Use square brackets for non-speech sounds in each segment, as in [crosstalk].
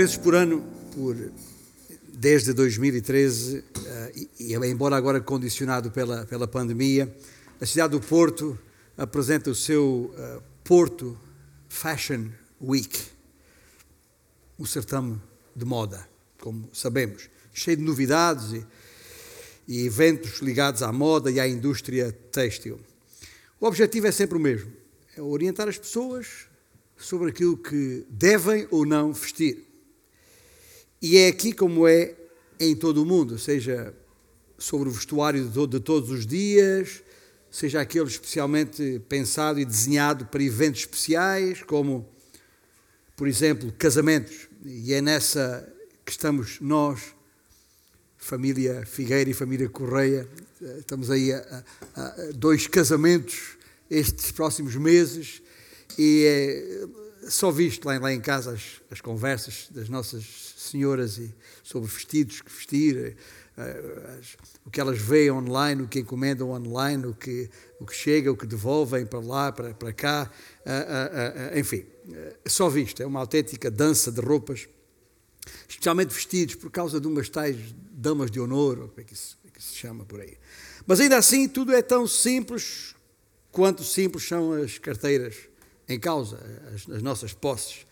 vezes por ano, por, desde 2013, eh, e embora agora condicionado pela, pela pandemia, a cidade do Porto apresenta o seu uh, Porto Fashion Week, o certame de moda, como sabemos, cheio de novidades e, e eventos ligados à moda e à indústria têxtil. O objetivo é sempre o mesmo: é orientar as pessoas sobre aquilo que devem ou não vestir. E é aqui como é em todo o mundo, seja sobre o vestuário de todos os dias, seja aquele especialmente pensado e desenhado para eventos especiais, como, por exemplo, casamentos. E é nessa que estamos nós, família Figueira e família Correia, estamos aí a, a, a dois casamentos estes próximos meses e é só visto lá, lá em casa as, as, conversas das nossas senhoras e sobre vestidos que vestir, eh, o que elas veem online, o que encomendam online, o que, o que chega, o que devolvem para lá, para, para cá, uh, uh, enfim, só visto, é uma autêntica dança de roupas, especialmente vestidos por causa de umas tais damas de honor, ou como é que, como é se chama por aí. Mas ainda assim, tudo é tão simples quanto simples são as carteiras em causa, as, as nossas posses.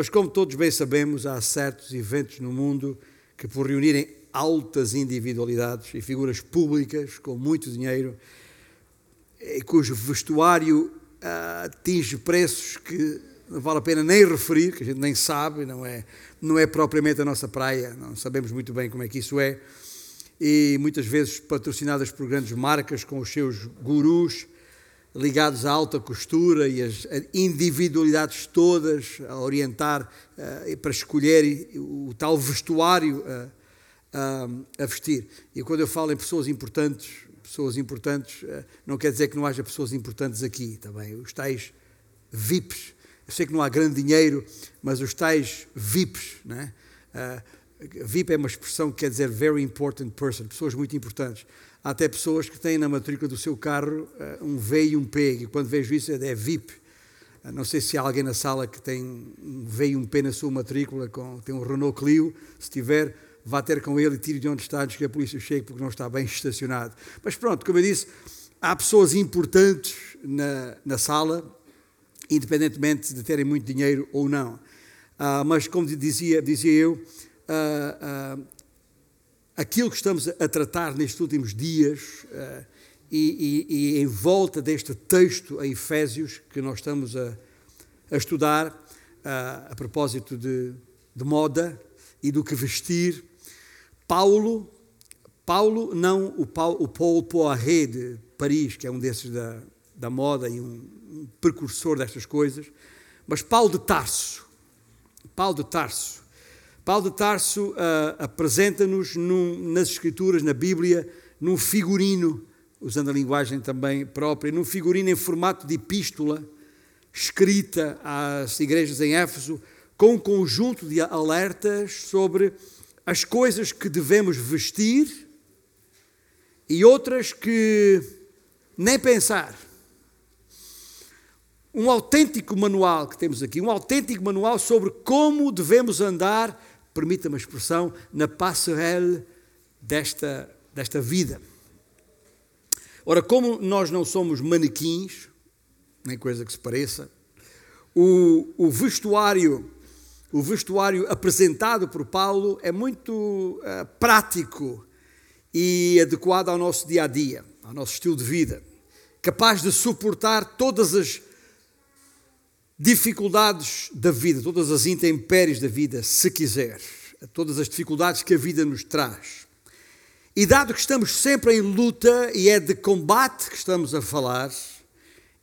Mas como todos bem sabemos, há certos eventos no mundo que, por reunirem altas individualidades e figuras públicas com muito dinheiro, cujo vestuário ah, atinge preços que não vale a pena nem referir, que a gente nem sabe, não é, não é propriamente a nossa praia, não sabemos muito bem como é que isso é, e muitas vezes patrocinadas por grandes marcas com os seus gurus ligados à alta costura e as individualidades todas a orientar uh, para escolher o, tal vestuário uh, uh, a vestir. E quando eu falo em pessoas importantes, pessoas importantes, não quer dizer que não haja pessoas importantes aqui também. Os tais VIPs. Eu sei que não há grande dinheiro, mas os tais VIPs, né? VIP é uma expressão que quer dizer very important person, pessoas muito importantes. Há até pessoas que têm na matrícula do seu carro uh, um V e um P, e quando vejo isso é VIP. Uh, não sei se há alguém na sala que tem um V e um P na sua matrícula, com, tem um Renault Clio, se tiver, vá ter com ele e tire de onde está antes que a polícia chegue porque não está bem estacionado. Mas pronto, como eu disse, há pessoas importantes na, na sala, independentemente de terem muito dinheiro ou não. Uh, mas como dizia, dizia eu, uh, uh, aquilo que estamos a tratar nestes últimos dias uh, e, e, e, em volta deste texto em Efésios que nós estamos a, a estudar, uh, a propósito de, de, moda e do que vestir, Paulo, Paulo não o, Paulo, o Paul Poiré de Paris, que é um desses da, da moda e um, um precursor destas coisas, mas Paulo de Tarso, Paulo de Tarso, Paulo de Tarso uh, apresenta-nos nas Escrituras, na Bíblia, num figurino, usando a linguagem também própria, num figurino em formato de epístola, escrita às igrejas em Éfeso, com um conjunto de alertas sobre as coisas que devemos vestir e outras que nem pensar. Um autêntico manual que temos aqui, um autêntico manual sobre como devemos andar permita-me a expressão, na passerelle desta, desta vida. Ora, como nós não somos manequins, nem coisa que se pareça, o, o vestuário o vestuário apresentado por Paulo é muito uh, prático e adequado ao nosso dia a dia, ao nosso estilo de vida, capaz de suportar todas as dificuldades da vida, todas as intempéries da vida, se quiser, todas as dificuldades que a vida nos traz. E dado que estamos sempre em luta e é de combate que estamos a falar,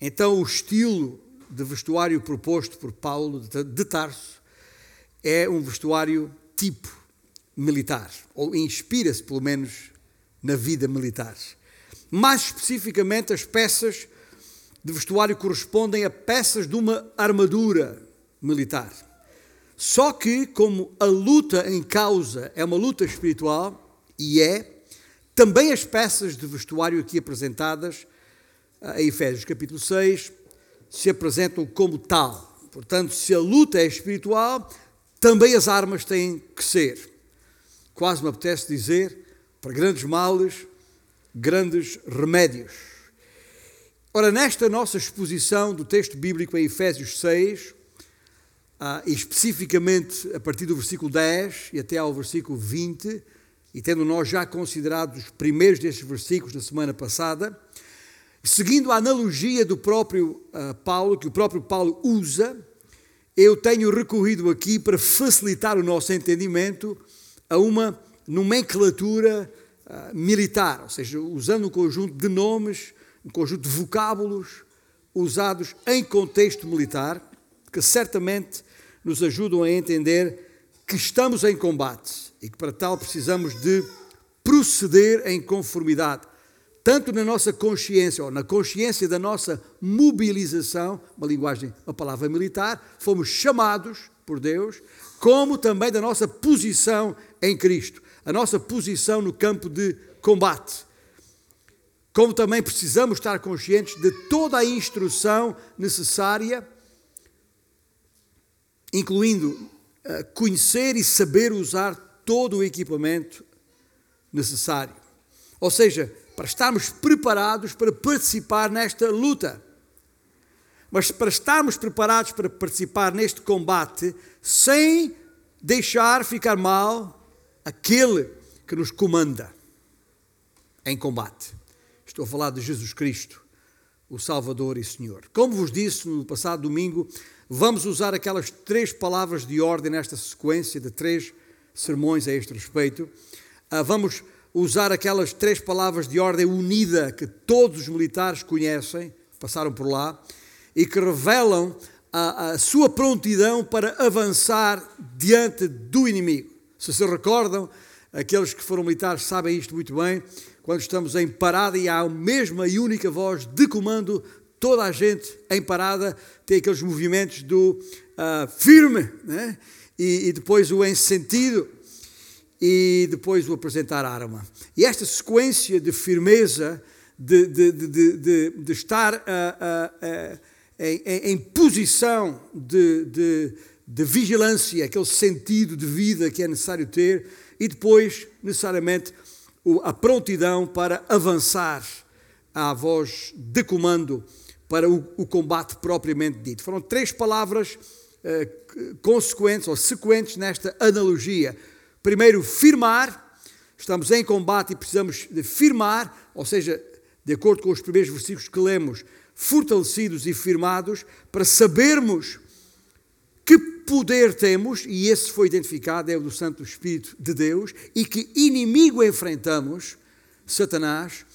então o estilo de vestuário proposto por Paulo de Tarso é um vestuário tipo militar, ou inspira-se pelo menos na vida militar. Mais especificamente as peças de vestuário correspondem a peças de uma armadura militar. Só que, como a luta em causa é uma luta espiritual, e é, também as peças de vestuário aqui apresentadas, eh, em Efésios capítulo 6, se apresentam como tal. Portanto, se a luta é espiritual, também as armas têm que ser. Quase me apetece dizer, para grandes males, grandes remédios. Ora, nesta nossa exposição do texto bíblico em Efésios 6, ah, especificamente a partir do versículo 10 e até ao versículo 20, e tendo nós já considerado os primeiros destes versículos na semana passada, seguindo a analogia do próprio uh, Paulo, que o próprio Paulo usa, eu tenho recorrido aqui para facilitar o nosso entendimento a uma nomenclatura uh, militar, ou seja, usando um conjunto de nomes, um conjunto de vocábulos usados em contexto militar, que certamente nos ajudam a entender que estamos em combate e que para tal precisamos de proceder em conformidade, tanto na nossa consciência ou na consciência da nossa mobilização, uma linguagem, uma palavra militar, fomos chamados por Deus, como também da nossa posição em Cristo, a nossa posição no campo de combate. Como também precisamos estar conscientes de toda a instrução necessária, incluindo eh, conhecer e saber usar todo o equipamento necessário. Ou seja, para estarmos preparados para participar nesta luta. Mas para estarmos preparados para participar neste combate sem deixar ficar mal aquele que nos comanda em combate. Estou a falar de Jesus Cristo, o Salvador e Senhor. Como vos disse no passado domingo, Vamos usar aquelas três palavras de ordem nesta sequência de três sermões a este respeito. Ah, vamos usar aquelas três palavras de ordem unida que todos os militares conhecem, passaram por lá, e que revelam a, a sua prontidão para avançar diante do inimigo. Se se recordam, aqueles que foram militares sabem isto muito bem, quando estamos em parada e há a mesma e única voz de comando toda a gente em parada tem aqueles movimentos do uh, firme, né? e, e, depois o em sentido, e depois o apresentar a arma. E esta sequência de firmeza, de, de, de, de, estar uh, uh, em, em, posição de vigilância, aquele sentido de vida que é necessário ter, e depois, necessariamente, a prontidão para avançar à voz de comando para o, o combate propriamente dito. Foram três palavras eh, consequentes ou sequentes nesta analogia. Primeiro, firmar. Estamos em combate e precisamos de firmar, ou seja, de acordo com os primeiros versículos que lemos, fortalecidos e firmados para sabermos que poder temos, e esse foi identificado, é o do Santo Espírito de Deus, e que inimigo enfrentamos, Satanás,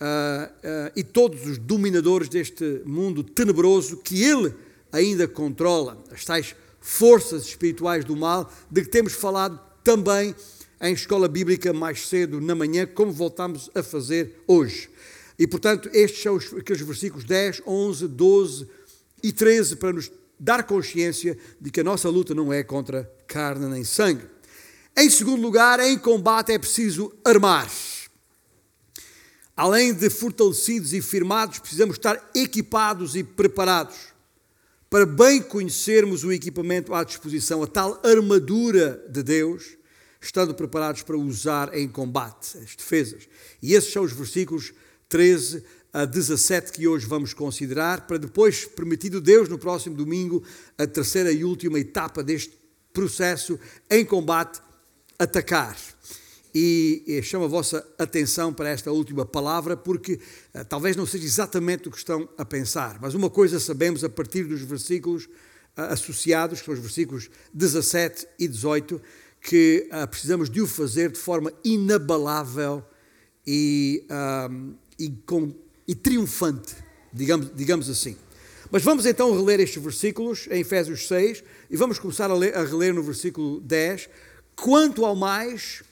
uh, uh, e todos os dominadores deste mundo tenebroso que ele ainda controla, as tais forças espirituais do mal, de que temos falado também em escola bíblica mais cedo na manhã, como voltamos a fazer hoje. E portanto, estes são os, aqueles versículos 10, 11, 12 e 13 para nos dar consciência de que a nossa luta não é contra carne nem sangue. Em segundo lugar, em combate é preciso armar. Além de fortalecidos e firmados, precisamos estar equipados e preparados para bem conhecermos o equipamento à disposição, a tal armadura de Deus, estando preparados para usar em combate as defesas. E esses são os versículos 13 a 17 que hoje vamos considerar, para depois, permitido Deus, no próximo domingo, a terceira e última etapa deste processo em combate, atacar. E, chamo a vossa atenção para esta última palavra, porque uh, talvez não seja exatamente o que estão a pensar, mas uma coisa sabemos a partir dos versículos uh, associados, que são os versículos 17 e 18, que uh, precisamos de o fazer de forma inabalável e, e, com, e triunfante, digamos, digamos assim. Mas vamos então reler estes versículos em Efésios 6 e vamos começar a, ler, a reler no versículo 10. Quanto ao mais,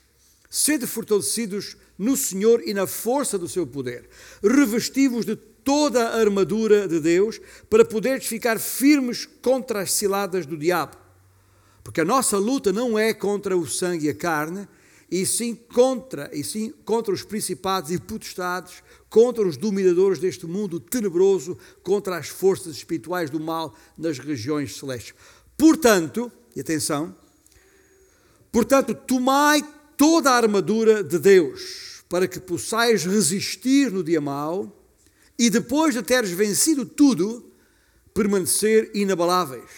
sede fortalecidos no Senhor e na força do seu poder, revestivos de toda a armadura de Deus, para poderes ficar firmes contra as ciladas do diabo. Porque a nossa luta não é contra o sangue e a carne, e sim contra, e sim contra os principados e potestades, contra os dominadores deste mundo tenebroso, contra as forças espirituais do mal nas regiões celestes. Portanto, e atenção, Portanto, tomai toda a armadura de Deus, para que possais resistir no dia mau e depois de teres vencido tudo, permanecer inabaláveis.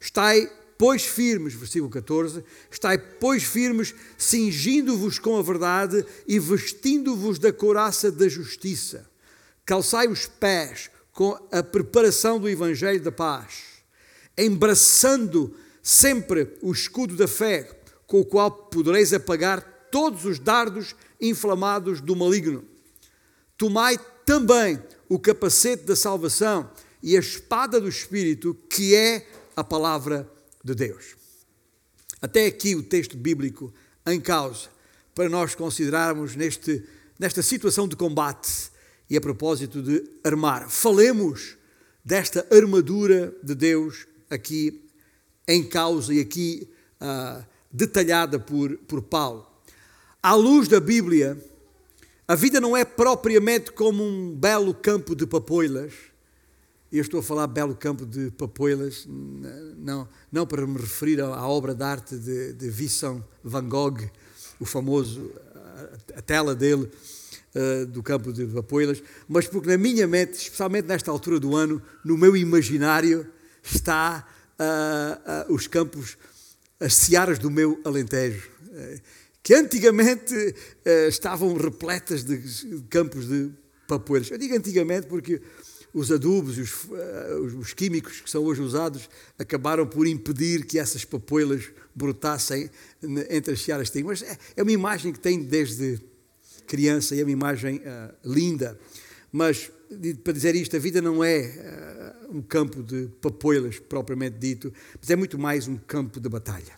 Estai, pois, firmes, versículo 14, estai, pois, firmes, cingindo-vos com a verdade e vestindo-vos da couraça da justiça. Calçai os pés com a preparação do evangelho da paz, embraçando sempre o escudo da fé, com o qual podereis apagar todos os dardos inflamados do maligno. Tomai também o capacete da salvação e a espada do Espírito, que é a palavra de Deus. Até aqui o texto bíblico em causa, para nós considerarmos neste, nesta situação de combate e a propósito de armar. Falemos desta armadura de Deus aqui em causa e aqui uh, detalhada por, por Paulo. À luz da Bíblia, a vida não é propriamente como um belo campo de papoilas. Eu estou a falar belo campo de papoilas, não, não para me referir à obra de arte de, de Vincent Van Gogh, o famoso, a, a tela dele, uh, do campo de papoilas, mas porque na minha mente, especialmente nesta altura do ano, no meu imaginário, está uh, uh, os campos, as searas do meu Alentejo, que antigamente estavam repletas de campos de papoeiras. Eu digo antigamente porque os adubos e os, os, químicos que são hoje usados acabaram por impedir que essas papoilas brotassem entre as searas têm. Mas é, é uma imagem que tem desde criança e é uma imagem linda. Mas para dizer isto, a vida não é uh, um campo de papoilas, propriamente dito, mas é muito mais um campo de batalha.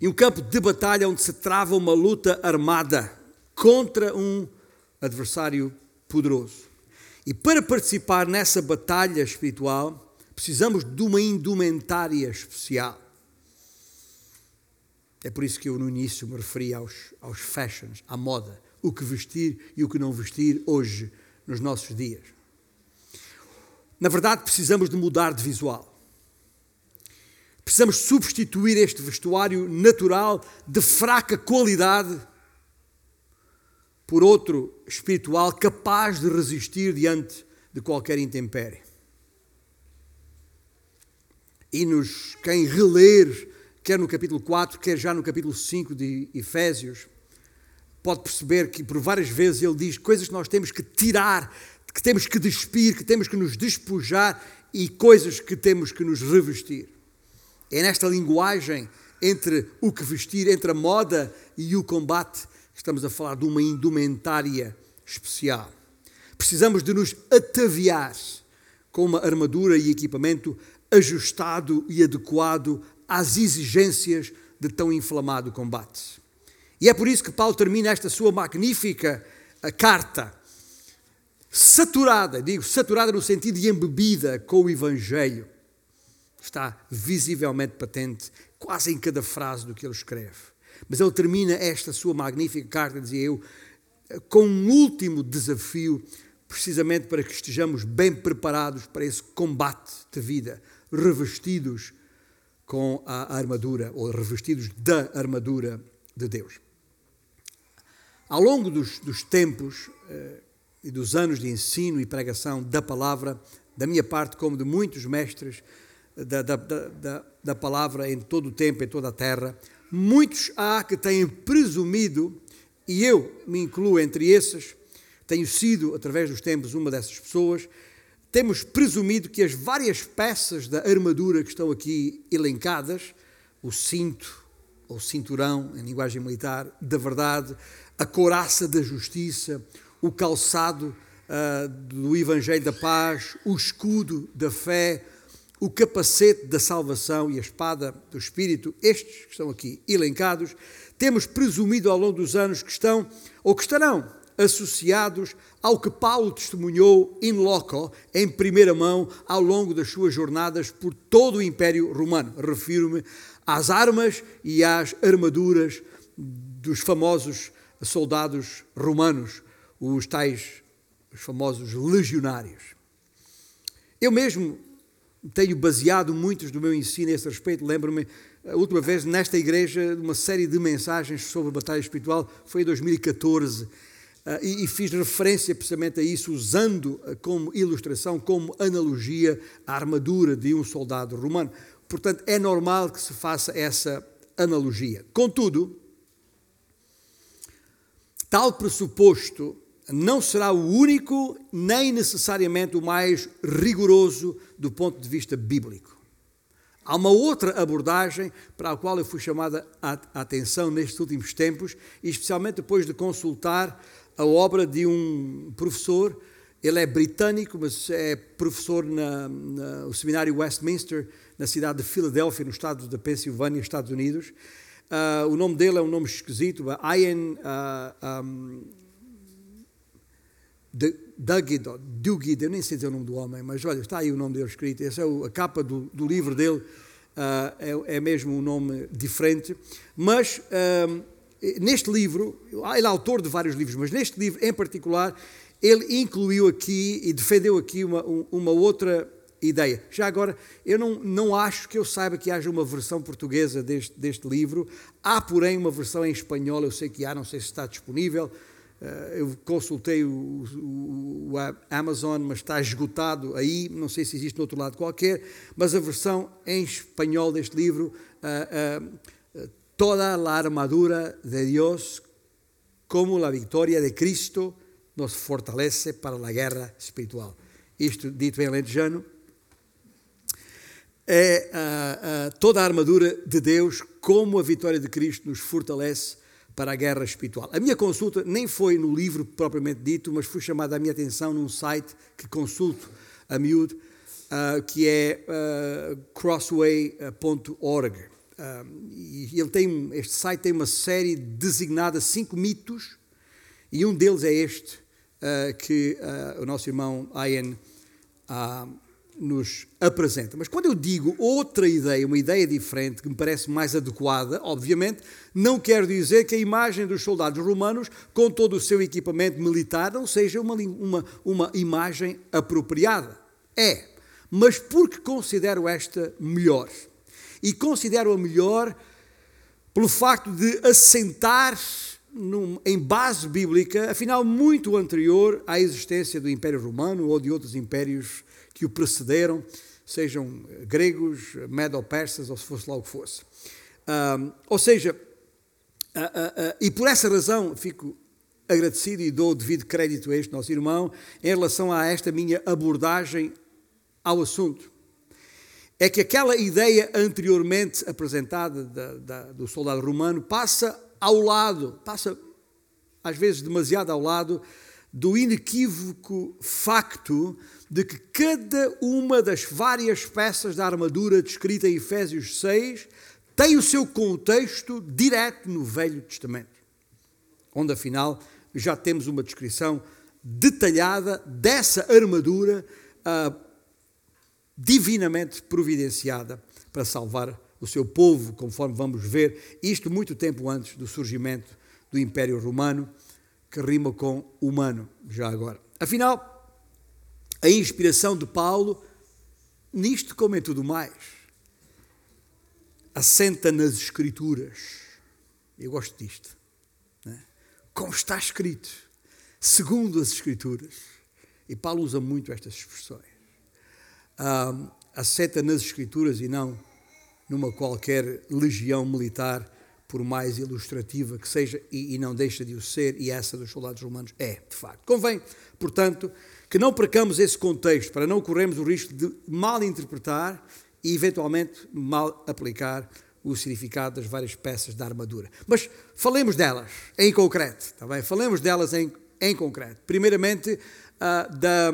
E um campo de batalha onde se trava uma luta armada contra um adversário poderoso. E para participar nessa batalha espiritual, precisamos de uma indumentária especial. É por isso que eu no início me referi aos, aos fashions, à moda, o que vestir e o que não vestir hoje nos nossos dias. Na verdade, precisamos de mudar de visual. Precisamos substituir este vestuário natural de fraca qualidade por outro espiritual capaz de resistir diante de qualquer intempérie. E nos quem reler, quer no capítulo 4, quer já no capítulo 5 de Efésios, pode perceber que por várias vezes ele diz coisas que nós temos que tirar, que temos que despir, que temos que nos despojar e coisas que temos que nos revestir. É nesta linguagem entre o que vestir, entre a moda e o combate, estamos a falar de uma indumentária especial. Precisamos de nos ataviar com uma armadura e equipamento ajustado e adequado às exigências de tão inflamado combate. E é por isso que Paulo termina esta sua magnífica eh, carta, saturada, digo saturada no sentido de embebida com o Evangelho. Está visivelmente patente, quase em cada frase do que ele escreve. Mas ele termina esta sua magnífica carta, dizia eu, eh, com um último desafio, precisamente para que estejamos bem preparados para esse combate de vida, revestidos com a armadura, ou revestidos da armadura de Deus. Ao longo dos, dos tempos eh, e dos anos de ensino e pregação da palavra, da minha parte, como de muitos mestres da, da, da, da palavra em todo o tempo, em toda a terra, muitos há que têm presumido, e eu me incluo entre esses, tenho sido, através dos tempos, uma dessas pessoas, temos presumido que as várias peças da armadura que estão aqui elencadas, o cinto, ou cinturão, em linguagem militar, da verdade, a couraça da justiça, o calçado uh, do Evangelho da paz, o escudo da fé, o capacete da salvação e a espada do Espírito, estes que estão aqui elencados, temos presumido ao longo dos anos que estão ou que estarão associados ao que Paulo testemunhou in loco, em primeira mão, ao longo das suas jornadas por todo o Império Romano. Refiro-me às armas e às armaduras dos famosos soldados romanos, os tais os famosos legionários. Eu mesmo tenho baseado muitos do meu ensino a esse respeito. Lembro-me a última vez nesta igreja uma série de mensagens sobre a batalha espiritual, foi em 2014. Uh, e, fiz referência precisamente a isso, usando uh, como ilustração, como analogia, a armadura de um soldado romano. Portanto, é normal que se faça essa analogia. Contudo, tal pressuposto não será o único, nem necessariamente o mais rigoroso do ponto de vista bíblico. Há uma outra abordagem para a qual eu fui chamada a atenção nestes últimos tempos, especialmente depois de consultar a obra de um professor. Ele é britânico, mas é professor no seminário Westminster, na cidade de Filadélfia, no estado da Pensilvânia, Estados Unidos. Uh, o nome dele é um nome esquisito, Ian uh, um, Dugid, Dugid, eu nem sei dizer o nome do homem, mas olha, está aí o nome dele escrito. Essa é a capa do, do livro dele, uh, é, é, mesmo um nome diferente. Mas neste livro, ele é autor de vários livros, mas neste livro em particular, ele incluiu aqui e defendeu aqui uma, uma outra ideia. Já agora, eu não, não acho que eu saiba que haja uma versão portuguesa deste, deste livro. Há, porém, uma versão em espanhol, eu sei que há, não sei se está disponível. Eh, eu consultei o, o, o, Amazon, mas está esgotado aí, não sei se existe no outro lado qualquer, mas a versão em espanhol deste livro uh, uh, toda la armadura de Dios como la victoria de Cristo nos fortalece para a guerra espiritual. Isto, dito em alentejano, é uh, toda a armadura de Deus, como a vitória de Cristo nos fortalece para a guerra espiritual. A minha consulta nem foi no livro propriamente dito, mas foi chamada a minha atenção num site que consulto a miúdo, uh, que é crossway.org e ele tem, este site tem uma série designada cinco mitos, e um deles é este uh, que uh, o nosso irmão Ian uh, nos apresenta. Mas quando eu digo outra ideia, uma ideia diferente, que me parece mais adequada, obviamente, não quero dizer que a imagem dos soldados romanos, com todo o seu equipamento militar, não seja uma, uma, uma imagem apropriada. É, mas porque considero esta melhor e considero-a melhor pelo facto de assentar num, em base bíblica, afinal muito anterior à existência do Império Romano ou de outros impérios que o precederam, sejam gregos, medo-persas ou se fosse lá o que fosse. Ou seja, uh, uh, uh, e por essa razão fico agradecido e dou devido crédito a este nosso irmão em relação a esta minha abordagem ao assunto é que aquela ideia anteriormente apresentada da, da, do soldado romano passa ao lado, passa às vezes demasiado ao lado, do inequívoco facto de que cada uma das várias peças da armadura descrita em Efésios 6 tem o seu contexto direto no Velho Testamento, onde afinal já temos uma descrição detalhada dessa armadura. Uh, divinamente providenciada para salvar o seu povo, conforme vamos ver, isto muito tempo antes do surgimento do Império Romano, que rima com humano, já agora. Afinal, a inspiração de Paulo, nisto como em tudo mais, assenta nas Escrituras. Eu gosto disto. Né? Como está escrito, segundo as Escrituras. E Paulo usa muito estas expressões uh, assenta nas Escrituras e não numa qualquer legião militar, por mais ilustrativa que seja, e, e não deixa de o ser, e essa dos soldados romanos é, de facto. Convém, portanto, que não percamos esse contexto, para não corrermos o risco de mal interpretar e, eventualmente, mal aplicar o significado das várias peças da armadura. Mas falemos delas em concreto, está bem? Falemos delas em, em concreto. Primeiramente, uh, da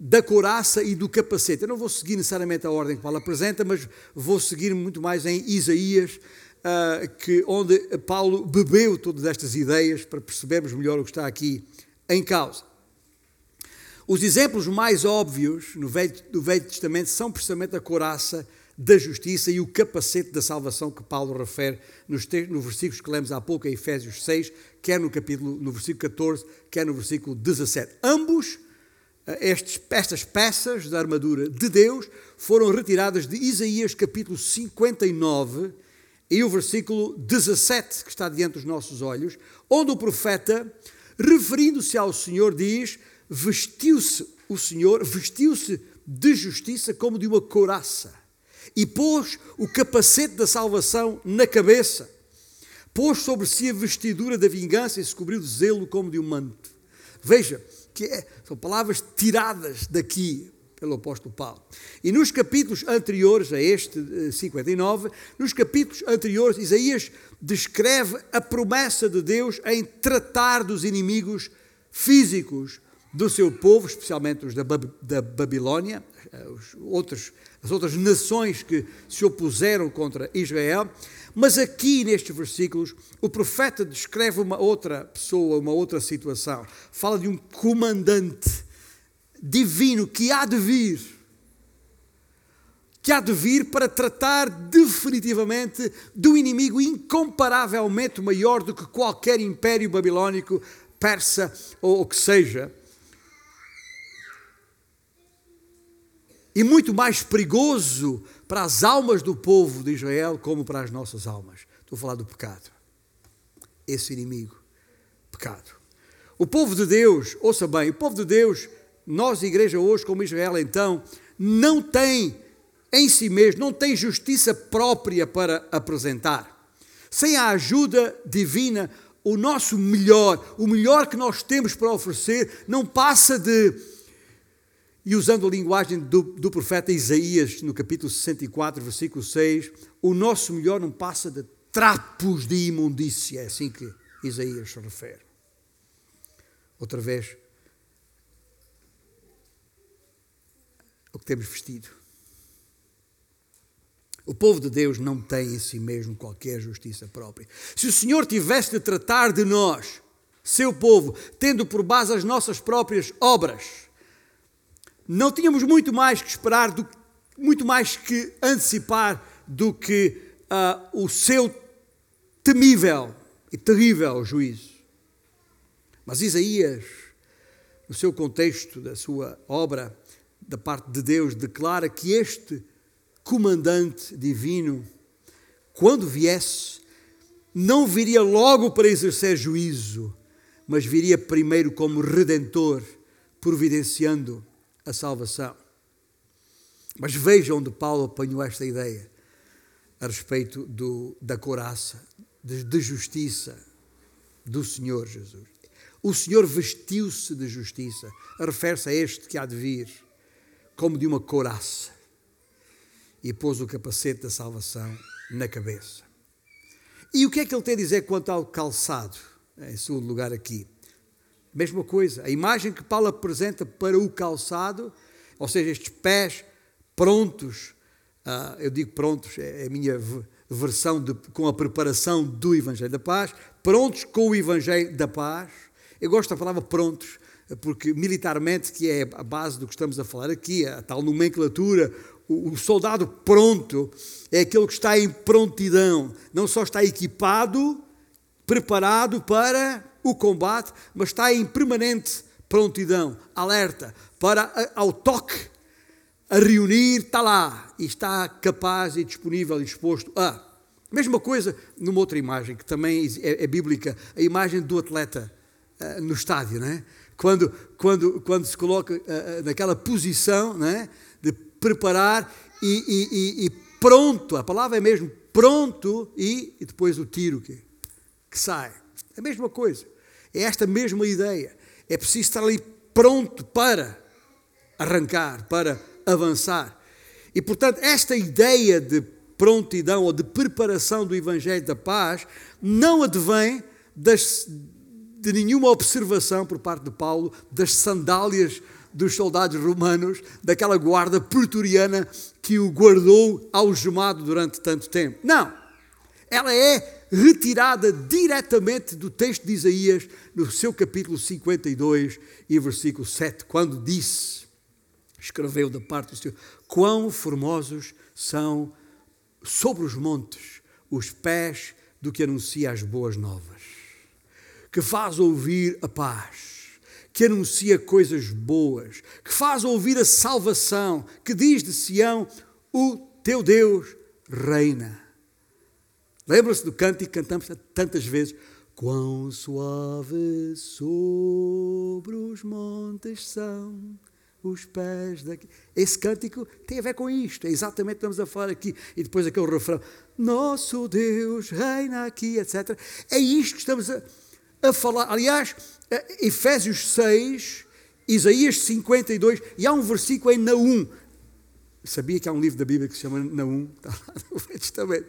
da couraça e do capacete. Eu não vou seguir necessariamente a ordem que Paulo apresenta, mas vou seguir muito mais em Isaías, uh, que, onde Paulo bebeu todas estas ideias para percebermos melhor o que está aqui em causa. Os exemplos mais óbvios no Velho, do Velho Testamento são precisamente a couraça da justiça e o capacete da salvação que Paulo refere nos, nos versículos que lemos há pouco em Efésios 6, quer no capítulo, no versículo 14, quer no versículo 17. Ambos estes, estas peças da armadura de Deus foram retiradas de Isaías capítulo 59 e o versículo 17 que está diante dos nossos olhos, onde o profeta, referindo-se ao Senhor, diz: Vestiu-se o Senhor, vestiu-se de justiça como de uma couraça, e pôs o capacete da salvação na cabeça, pôs sobre si a vestidura da vingança e se cobriu de zelo como de um manto. Veja que é, são palavras tiradas daqui pelo apóstolo Paulo. E nos capítulos anteriores a este 59, eh, nos capítulos anteriores, Isaías descreve a promessa de Deus em tratar dos inimigos físicos do seu povo, especialmente os da, da Babilónia, eh, os outros, as outras nações que se opuseram contra Israel. Mas aqui nestes versículos, o profeta descreve uma outra pessoa, uma outra situação. Fala de um comandante divino que há de vir, que há de vir para tratar definitivamente do inimigo incomparavelmente maior do que qualquer império babilónico, persa ou o que seja. E muito mais perigoso para as almas do povo de Israel como para as nossas almas. Estou a falar do pecado. Esse inimigo, pecado. O povo de Deus, ouça bem, o povo de Deus nós, igreja hoje, como Israel, então, não tem em si mesmo, não tem justiça própria para apresentar. Sem a ajuda divina, o nosso melhor, o melhor que nós temos para oferecer, não passa de. E usando a linguagem do, do profeta Isaías, no capítulo 64, versículo 6, o nosso melhor não passa de trapos de imundícia, é assim que Isaías se refere. Outra vez, o que temos vestido. O povo de Deus não tem em si mesmo qualquer justiça própria. Se o Senhor tivesse de tratar de nós, seu povo, tendo por base as nossas próprias obras, não tínhamos muito mais que esperar, do, muito mais que antecipar do que uh, o seu temível e terrível juízo. Mas Isaías, no seu contexto da sua obra, da parte de Deus, declara que este comandante divino, quando viesse, não viria logo para exercer juízo, mas viria primeiro como redentor, providenciando a salvação. Mas vejam onde Paulo apanhou esta ideia a respeito do, da coraça, de, de justiça do Senhor Jesus. O Senhor vestiu-se de justiça, refere-se a este que há de vir como de uma couraça, e pôs o capacete da salvação na cabeça. E o que é que ele tem a dizer quanto ao calçado? Em segundo lugar, aqui. Mesma coisa, a imagem que Paulo apresenta para o calçado, ou seja, estes pés prontos, uh, eu digo prontos, é a minha versão de, com a preparação do Evangelho da Paz, prontos com o Evangelho da Paz. Eu gosto da palavra prontos, porque militarmente, que é a base do que estamos a falar aqui, a tal nomenclatura, o, soldado pronto é aquele que está em prontidão, não só está equipado, preparado para o combate, mas está em permanente prontidão, alerta, para ao toque, a reunir, está lá e está capaz e disponível e disposto a. Mesma coisa numa outra imagem que também é, é bíblica, a imagem do atleta uh, no estádio, não é? quando, quando, quando se coloca uh, naquela posição né, de preparar e, e, e, pronto, a palavra é mesmo pronto e, e depois o tiro que, que sai. A mesma coisa. É esta mesma ideia. É preciso estar ali pronto para arrancar, para avançar. E portanto, esta ideia de prontidão ou de preparação do Evangelho da Paz não advém das, de nenhuma observação por parte de Paulo das sandálias dos soldados romanos, daquela guarda pretoriana que o guardou algemado durante tanto tempo. Não! Ela é retirada diretamente do texto de Isaías, no seu capítulo 52 e versículo 7, quando disse, escreveu da parte do Senhor, quão formosos são sobre os montes os pés do que anuncia as boas novas que faz ouvir a paz, que anuncia coisas boas, que faz ouvir a salvação, que diz de Sião: O teu Deus reina. Lembra-se do cântico que cantamos tantas vezes? Quão suave sobre os montes são os pés daqui. Esse cântico tem a ver com isto, é exatamente o que estamos a falar aqui. E depois aquele refrão: Nosso Deus reina aqui, etc. É isto que estamos a, a falar. Aliás, eh, Efésios 6, Isaías 52, e há um versículo em Naum. Sabia que há um livro da Bíblia que se chama Naum? [laughs] Está lá no Testamento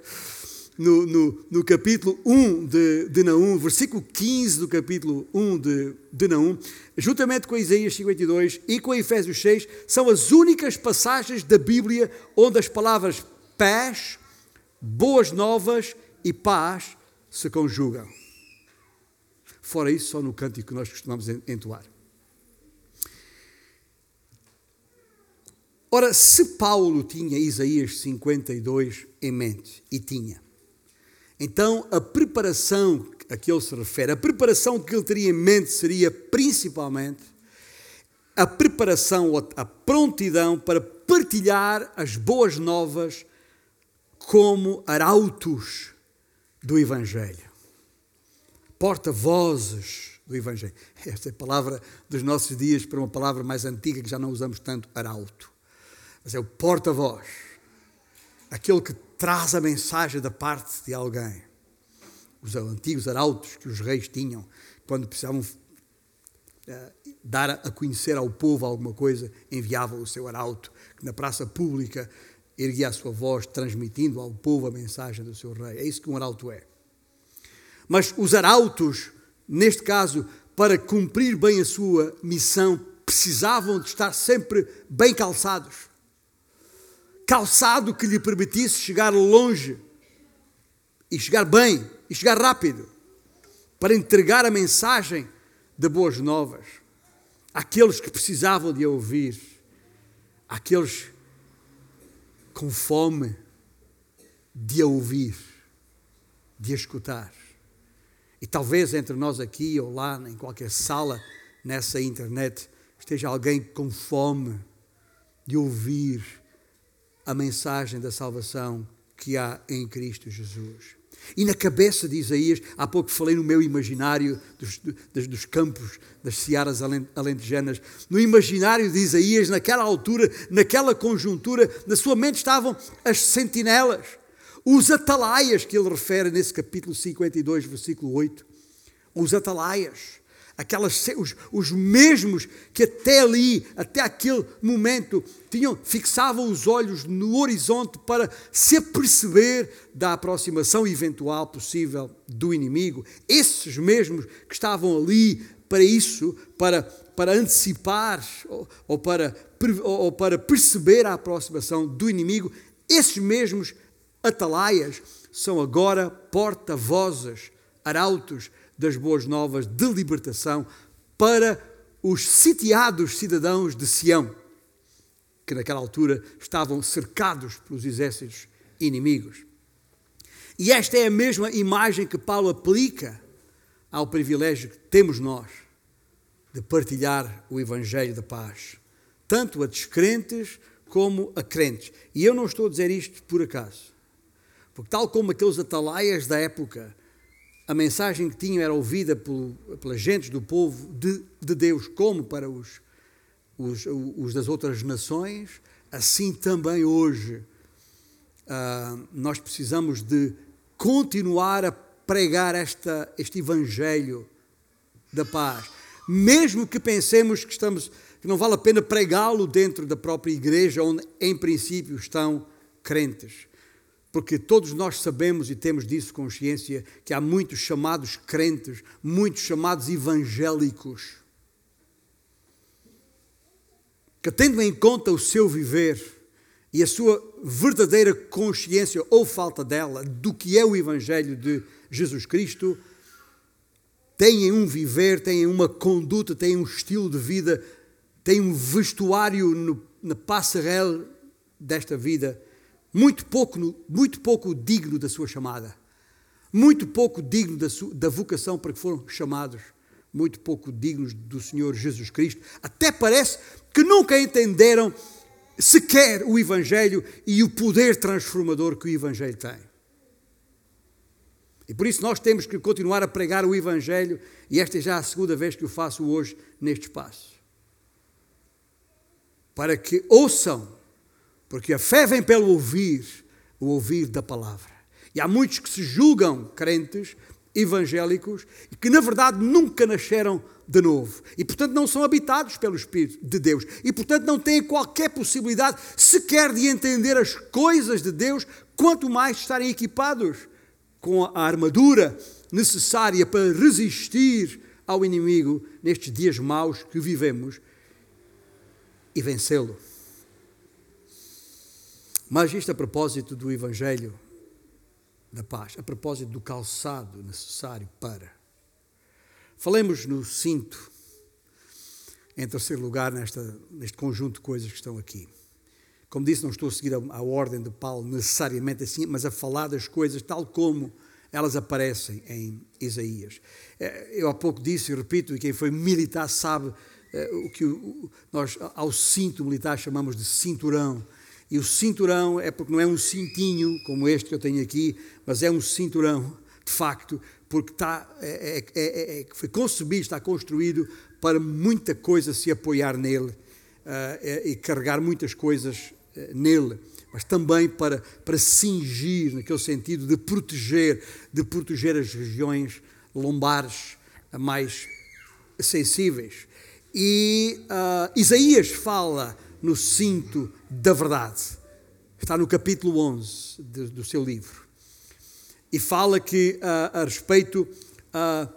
no, no, no, capítulo 1 de, de Naum, versículo 15 do capítulo 1 de, de Naum, juntamente com Isaías 52 e com Efésios 6, são as únicas passagens da Bíblia onde as palavras paz, boas novas e paz se conjugam. Fora isso, só no cântico que nós costumamos entoar. Ora, se Paulo tinha Isaías 52 em mente, e tinha, então, a preparação a que ele se refere, a preparação que ele teria em mente seria principalmente a preparação, a prontidão para partilhar as boas novas como arautos do Evangelho, porta-vozes do Evangelho. Esta é a palavra dos nossos dias para uma palavra mais antiga que já não usamos tanto, arauto. Mas é o porta-voz, aquele que traz a mensagem da parte de alguém. Os antigos arautos que os reis tinham, quando precisavam uh, dar a conhecer ao povo alguma coisa, enviavam o seu arauto, que na praça pública erguia a sua voz, transmitindo ao povo a mensagem do seu rei. É isso que um arauto é. Mas os arautos, neste caso, para cumprir bem a sua missão, precisavam de estar sempre bem calçados calçado que lhe permitisse chegar longe e chegar bem e chegar rápido para entregar a mensagem de boas novas àqueles que precisavam de ouvir, àqueles com fome de a ouvir, de a escutar. E talvez entre nós aqui ou lá, em qualquer sala nessa internet, esteja alguém com fome de ouvir a mensagem da salvação que há em Cristo Jesus. E na cabeça de Isaías, há pouco falei no meu imaginário dos, dos, dos campos, das searas alentejanas, no imaginário de Isaías, naquela altura, naquela conjuntura, na sua mente estavam as sentinelas, os atalaias que ele refere nesse capítulo 52, versículo 8. Os atalaias aquelas, os, os mesmos que até ali, até aquele momento, tinham, fixavam os olhos no horizonte para se aperceber da aproximação eventual possível do inimigo, esses mesmos que estavam ali para isso, para, para antecipar ou, ou para, ou para perceber a aproximação do inimigo, esses mesmos atalaias são agora porta-vozes, arautos, das boas novas de libertação para os sitiados cidadãos de Sião, que naquela altura estavam cercados pelos exércitos inimigos. E esta é a mesma imagem que Paulo aplica ao privilégio que temos nós de partilhar o Evangelho da paz, tanto a descrentes como a crentes. E eu não estou a dizer isto por acaso, porque, tal como aqueles atalaias da época a mensagem que tinham era ouvida pelas gentes do povo de, de Deus, como para os, os, os, das outras nações, assim também hoje uh, nós precisamos de continuar a pregar esta, este Evangelho da paz. Mesmo que pensemos que, estamos, que não vale a pena pregá-lo dentro da própria igreja, onde em princípio estão crentes porque todos nós sabemos e temos disso consciência que há muitos chamados crentes, muitos chamados evangélicos, que tendo em conta o seu viver e a sua verdadeira consciência ou falta dela do que é o Evangelho de Jesus Cristo, têm um viver, têm uma conduta, têm um estilo de vida, têm um vestuário no, na passarela desta vida muito pouco, muito pouco digno da sua chamada, muito pouco digno da, sua, da vocação para que foram chamados, muito pouco dignos do Senhor Jesus Cristo. Até parece que nunca entenderam sequer o Evangelho e o poder transformador que o Evangelho tem. E por isso nós temos que continuar a pregar o Evangelho, e esta é já a segunda vez que o faço hoje neste espaço. Para que ouçam, porque a fé vem pelo ouvir, o ouvir da palavra. E há muitos que se julgam crentes, evangélicos, e que na verdade nunca nasceram de novo. E portanto não são habitados pelo Espírito de Deus. E portanto não têm qualquer possibilidade sequer de entender as coisas de Deus, quanto mais estarem equipados com a armadura necessária para resistir ao inimigo nestes dias maus que vivemos e vencê-lo. Mas isto a propósito do Evangelho da paz, a propósito do calçado necessário para. Falemos no cinto, em terceiro lugar, nesta, neste conjunto de coisas que estão aqui. Como disse, não estou a seguir a, a ordem de Paulo necessariamente assim, mas a falar das coisas tal como elas aparecem em Isaías. É, eu há pouco disse e repito, e quem foi militar sabe é, o que nós ao cinto militar chamamos de cinturão. E o cinturão é porque não é um cintinho como este que eu tenho aqui, mas é um cinturão, de facto, porque está, é, é, é, é foi concebido, está construído para muita coisa se apoiar nele uh, e carregar muitas coisas nele, mas também para, para cingir, naquele sentido de proteger, de proteger as regiões lombares mais sensíveis. E uh, Isaías fala no cinto da verdade. Está no capítulo 11 de, do seu livro. E fala que, uh, a respeito, uh,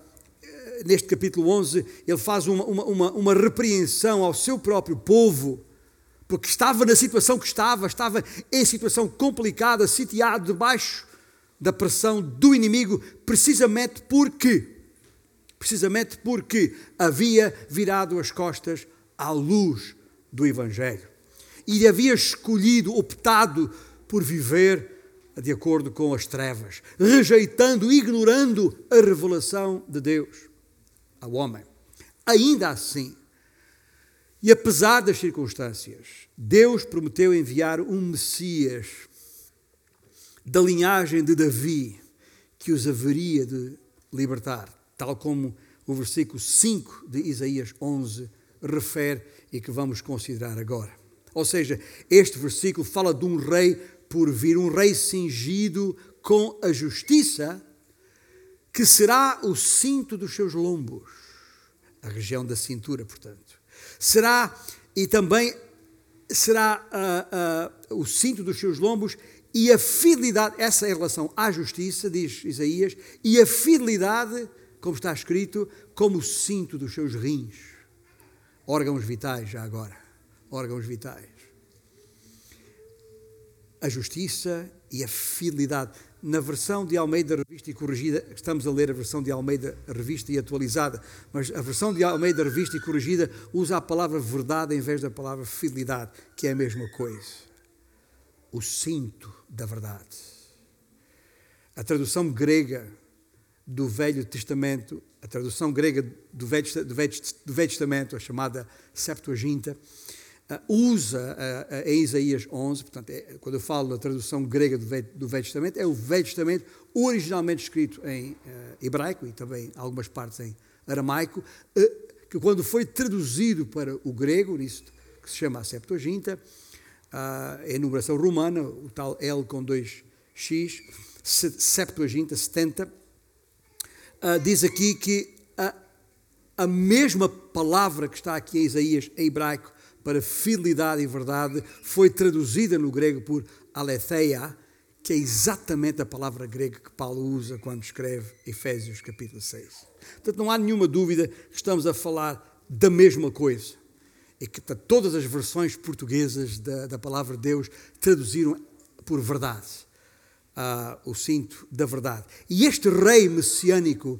neste capítulo 11, ele faz uma, uma, uma repreensão ao seu próprio povo porque estava na situação que estava, estava em situação complicada, sitiado debaixo da pressão do inimigo, precisamente porque precisamente porque havia virado as costas à luz do evangelho e havia escolhido, optado por viver de acordo com as trevas, rejeitando, ignorando a revelação de Deus ao homem. Ainda assim, e apesar das circunstâncias, Deus prometeu enviar um Messias da linhagem de Davi que os haveria de libertar, tal como o versículo 5 de Isaías 11 refere e que vamos considerar agora. Ou seja, este versículo fala de um rei por vir, um rei cingido com a justiça, que será o cinto dos seus lombos, a região da cintura, portanto será, e também será uh, uh, o cinto dos seus lombos e a fidelidade, essa é a relação à justiça, diz Isaías, e a fidelidade, como está escrito, como o cinto dos seus rins. Órgãos vitais, já agora. Órgãos vitais. A justiça e a fidelidade na versão de Almeida Revista e Corrigida, estamos a ler a versão de Almeida Revista e atualizada, mas a versão de Almeida Revista e Corrigida usa a palavra verdade em vez da palavra fidelidade, que é a mesma coisa. O cinto da verdade. A tradução grega do Velho Testamento, a tradução grega do Velho, do Velho, do Velho Testamento, a chamada Septuaginta, uh, usa uh, em Isaías 11, portanto, é, quando eu falo da tradução grega do Velho, do Velho, Testamento, é o Velho Testamento originalmente escrito em uh, hebraico e também algumas partes em aramaico, que quando foi traduzido para o grego, nisso que se chama a Septuaginta, a enumeração romana, o tal L com dois X, Septuaginta, 70, diz aqui que a, a mesma palavra que está aqui em Isaías, em hebraico, para fidelidade e verdade foi traduzida no grego por aletheia, que é exatamente a palavra grega que Paulo usa quando escreve Efésios capítulo 6. Portanto, não há nenhuma dúvida que estamos a falar da mesma coisa. E que todas as versões portuguesas da, da palavra de Deus traduziram por verdade. Uh, o cinto da verdade. E este rei messiânico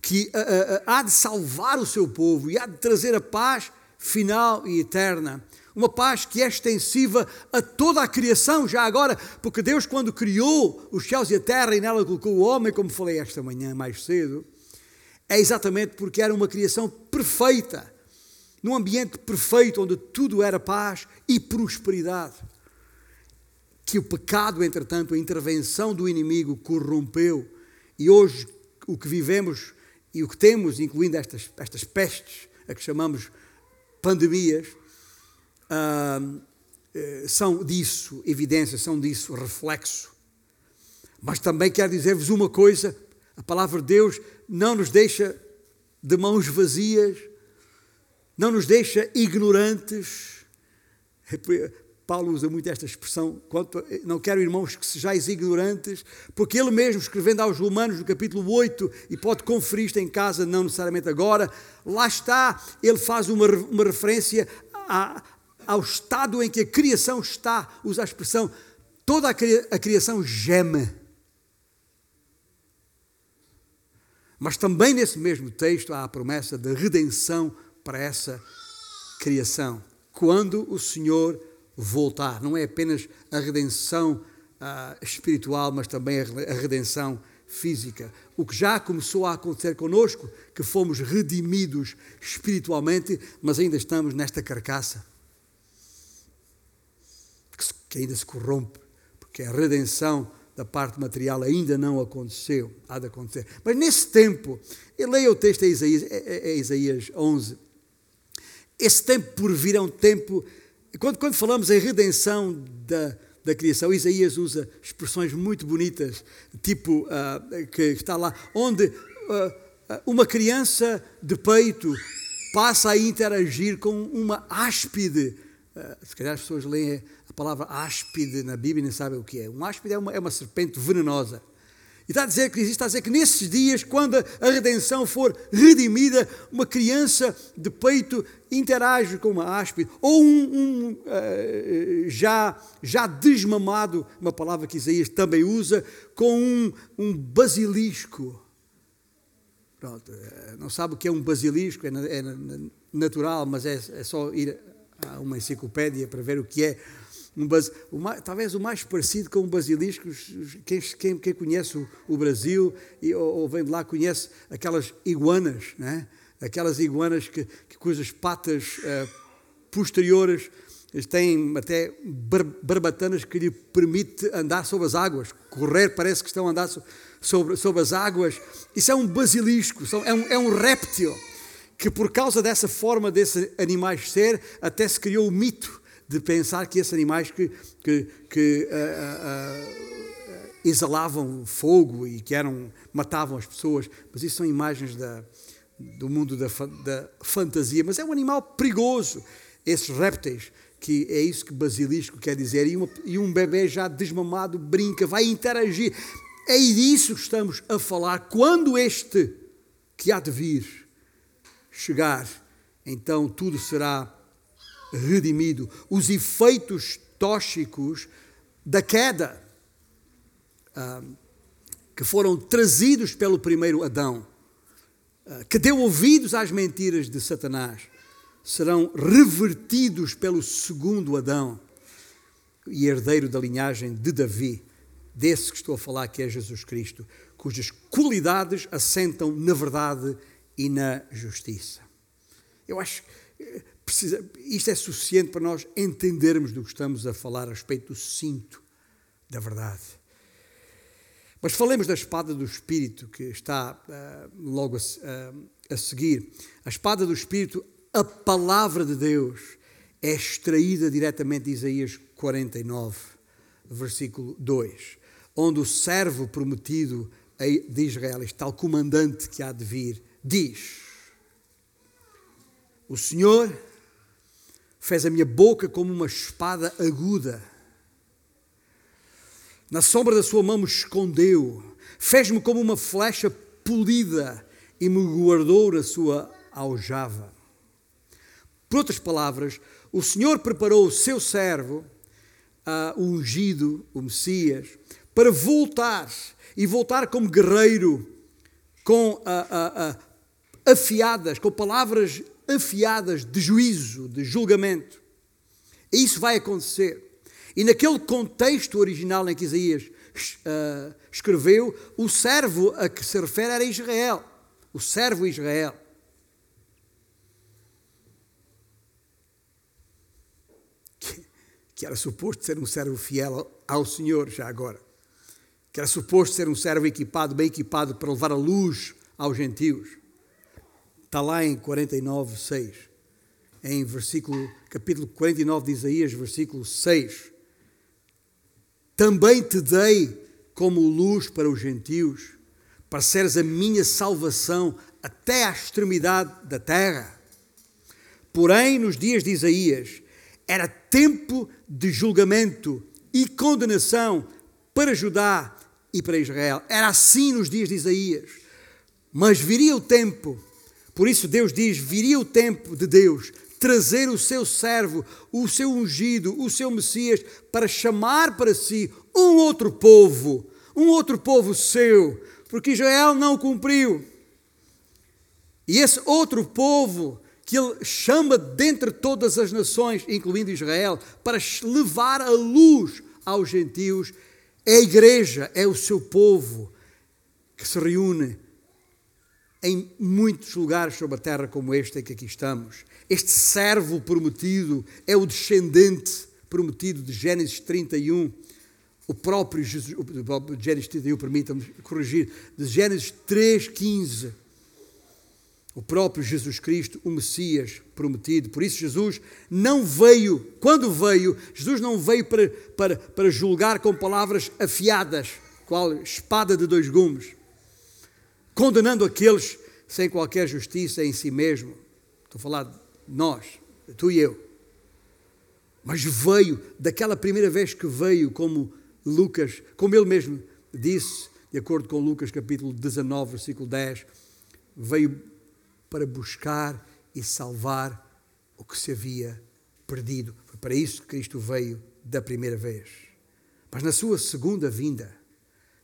que uh, uh, há de salvar o seu povo e há de trazer a paz final e eterna. Uma paz que é extensiva a toda a criação, já agora, porque Deus, quando criou os céus e a terra e nela colocou o homem, como falei esta manhã mais cedo, é exatamente porque era uma criação perfeita, num ambiente perfeito, onde tudo era paz e prosperidade. Que o pecado, entretanto, a intervenção do inimigo corrompeu E hoje o que vivemos e o que temos, incluindo estas, estas pestes, a que chamamos pandemias, uh, são disso evidência, são disso reflexo. Mas também quero dizer-vos uma coisa: a palavra de Deus não nos deixa de mãos vazias, não nos deixa ignorantes. Paulo usa muito esta expressão, quanto, não quero irmãos que sejais ignorantes, porque ele mesmo, escrevendo aos Romanos no capítulo 8, e pode conferir isto em casa, não necessariamente agora, lá está, ele faz uma, uma referência a, ao estado em que a criação está, usa a expressão, toda a, criação geme. Mas também nesse mesmo texto há a promessa de redenção para essa criação. Quando o Senhor voltar. Não é apenas a redenção uh, espiritual, mas também a redenção física. O que já começou a acontecer conosco, que fomos redimidos espiritualmente, mas ainda estamos nesta carcaça que ainda se corrompe, porque a redenção da parte material ainda não aconteceu, há de acontecer. Mas nesse tempo, eu leio o texto em Isaías, é, é, é Isaías 11, esse tempo por vir é um tempo quando, quando falamos em redenção da, da criação, Isaías usa expressões muito bonitas, tipo uh, que está lá, onde uh, uma criança de peito passa a interagir com uma áspide. Uh, se calhar as pessoas leem a palavra áspide na Bíblia e nem sabem o que é. Um áspide é uma, é uma serpente venenosa. E está a dizer que está a dizer que nesses dias, quando a redenção for redimida, uma criança de peito interage com uma áspide, ou um, um uh, já, já desmamado, uma palavra que Isaías também usa, com um, um basilisco. Pronto, eh, não sabe o que é um basilisco, é, é natural, mas é, é só ir a uma enciclopédia para ver o que é um o mais, talvez o mais parecido com um basilisco, quem, quem, quem conhece o, o Brasil e, ou, ou, vem de lá conhece aquelas iguanas, né? aquelas iguanas que, que cujas patas uh, posteriores têm até barbatanas que lhe permite andar sobre as águas, correr parece que estão a andar sobre, sobre as águas. Isso é um basilisco, é um, é um réptil que por causa dessa forma desses animais ser, até se criou o mito de pensar que esses animais que, que, que uh, uh, exalavam fogo e que eram, matavam as pessoas, mas isso são imagens da, do mundo da, da fantasia. Mas é um animal perigoso, esses répteis, que é isso que basilisco quer dizer, e, uma, e um bebê já desmamado brinca, vai interagir. É disso que estamos a falar. Quando este que há de vir chegar, então tudo será redimido. Os efeitos tóxicos da queda ah, que foram trazidos pelo primeiro Adão, ah, que deu ouvidos às mentiras de Satanás, serão revertidos pelo segundo Adão e herdeiro da linhagem de Davi, desse que estou a falar, que é Jesus Cristo, cujas qualidades assentam na verdade e na justiça. Eu acho precisa, isto é suficiente para nós entendermos do que estamos a falar a respeito do cinto da verdade. Mas falemos da espada do Espírito, que está uh, logo a, uh, a seguir. A espada do Espírito, a palavra de Deus, é extraída diretamente de Isaías 49, versículo 2, onde o servo prometido de Israel, este tal comandante que há de vir, diz: O Senhor fez a minha boca como uma espada aguda. Na sombra da sua mão me escondeu, fez-me como uma flecha polida e me guardou na sua aljava. Por outras palavras, o Senhor preparou o seu servo, uh, o ungido, o Messias, para voltar e voltar como guerreiro, com uh, uh, afiadas, com palavras afiadas de juízo, de julgamento. E isso vai acontecer. E naquele contexto original em que Isaías uh, escreveu, o servo a que se refere era Israel. O servo Israel. Que, que era suposto ser um servo fiel ao Senhor, já agora. que era suposto ser um servo equipado, bem equipado para levar a luz aos gentios. Está lá em 49, 6. Em versículo, capítulo 49 de Isaías, versículo 6. Também te dei como luz para os gentios, para seres a minha salvação até à extremidade da terra. Porém, nos dias de Isaías, era tempo de julgamento e condenação para Judá e para Israel. Era assim nos dias de Isaías. Mas viria o tempo, por isso Deus diz: viria o tempo de Deus trazer o seu servo, o seu ungido, o seu Messias, para chamar para si um outro povo, um outro povo seu, porque Israel não cumpriu. E esse outro povo que ele chama dentre todas as nações, incluindo Israel, para levar a luz aos gentios, é a igreja, é o seu povo que se reúne em muitos lugares sobre a terra como este em que aqui estamos. Este servo prometido é o descendente prometido de Gênesis 31. O próprio Jesus, Gênesis 31, permita-me corrigir, de Gênesis 3,15. O próprio Jesus Cristo, o Messias prometido. Por isso, Jesus não veio, quando veio, Jesus não veio para, para, para julgar com palavras afiadas, qual espada de dois gumes, condenando aqueles sem qualquer justiça em si mesmo. Estou a falar nós, tu e eu. Mas veio, daquela primeira vez que veio, como Lucas, como ele mesmo disse, de acordo com Lucas capítulo 19, versículo 10, veio para buscar e salvar o que se havia perdido. Foi para isso que Cristo veio da primeira vez. Mas na sua segunda vinda,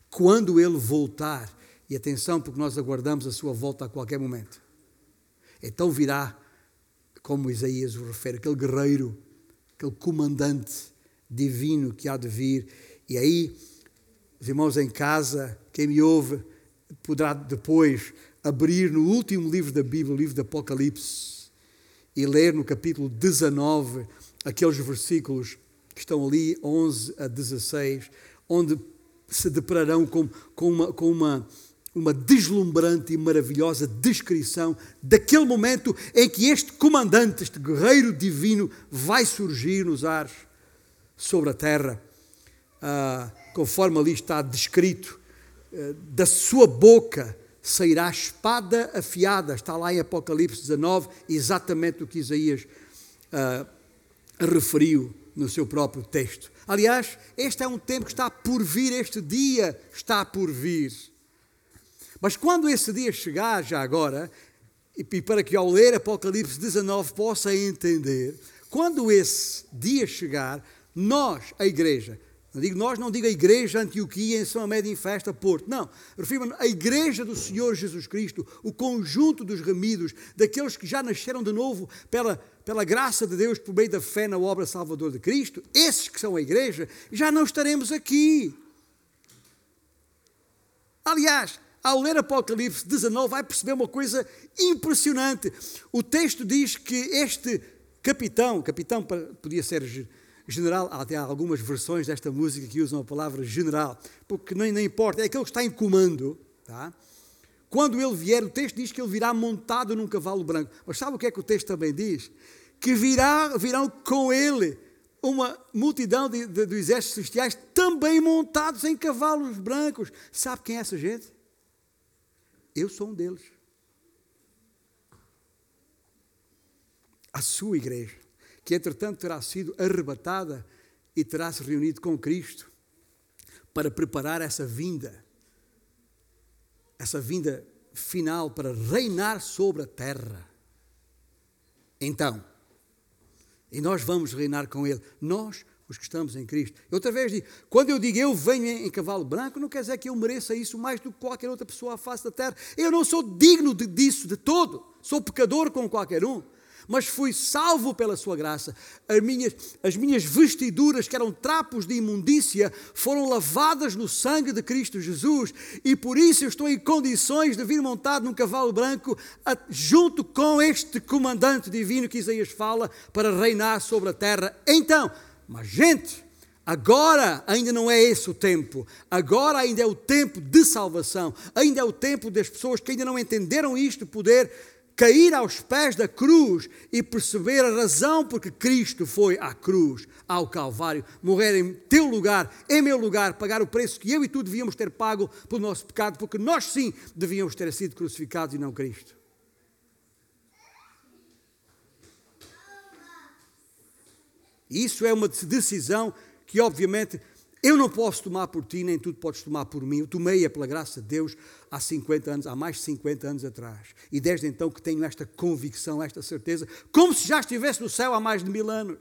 quando ele voltar, e atenção, porque nós aguardamos a sua volta a qualquer momento, então virá como Isaías o refere, aquele guerreiro, aquele comandante divino que há de vir. E aí, os irmãos em casa, quem me ouve, poderá depois abrir no último livro da Bíblia, o livro do Apocalipse, e ler no capítulo 19 aqueles versículos que estão ali, 11 a 16, onde se depararão com, com uma. Com uma uma deslumbrante e maravilhosa descrição daquele momento em que este comandante, este guerreiro divino, vai surgir nos ares sobre a terra, ah, conforme ali está descrito, ah, da sua boca sairá espada afiada, está lá em Apocalipse 19, exatamente o que Isaías ah, referiu no seu próprio texto. Aliás, este é um tempo que está por vir, este dia está por vir. Mas quando esse dia chegar, já agora, e para que ao ler Apocalipse 19 possa entender, quando esse dia chegar, nós, a igreja, não digo nós, não digo a igreja Antioquia em São Amédio em Festa, Porto, não, refiro-me à igreja do Senhor Jesus Cristo, o conjunto dos remidos, daqueles que já nasceram de novo pela, pela graça de Deus por meio da fé na obra salvadora de Cristo, esses que são a igreja, já não estaremos aqui. Aliás, ao ler Apocalipse 19, vai perceber uma coisa impressionante. O texto diz que este capitão, capitão podia ser general, há até algumas versões desta música que usam a palavra general, porque nem, nem importa, é aquele que está em comando, tá? Quando ele vier, o texto diz que ele virá montado num cavalo branco. Mas sabe o que é que o texto também diz? Que virá, virão com ele uma multidão de, de, de exércitos celestiais também montados em cavalos brancos. Sabe quem é essa gente? Eu sou um deles. A sua igreja, que entretanto terá sido arrebatada e terá se reunido com Cristo para preparar essa vinda, essa vinda final para reinar sobre a terra. Então, e nós vamos reinar com Ele. Nós os que estamos em Cristo. outra vez quando eu digo eu venho em, cavalo branco, não quer dizer que eu mereça isso mais do que qualquer outra pessoa à face da terra. Eu não sou digno de, disso de todo. Sou pecador como qualquer um mas fui salvo pela sua graça. As minhas, as minhas vestiduras, que eram trapos de imundícia, foram lavadas no sangue de Cristo Jesus, e por isso eu estou em condições de vir montado num cavalo branco, junto com este comandante divino que Isaías fala, para reinar sobre a terra. Então, mas, gente, Agora ainda não é esse o tempo. Agora ainda é o tempo de salvação. Ainda é o tempo das pessoas que ainda não entenderam isto poder cair aos pés da cruz e perceber a razão porque Cristo foi à cruz, ao Calvário, morrer em teu lugar, em meu lugar, pagar o preço que eu e tu devíamos ter pago pelo nosso pecado, porque nós sim devíamos ter sido crucificados e não Cristo. Isso é uma decisão que, obviamente, eu não posso tomar por ti, nem tu podes tomar por mim. Eu tomei-a pela graça de Deus há 50 anos, há mais de 50 anos atrás. E desde então que tenho esta convicção, esta certeza, como se já estivesse no céu há mais de mil anos.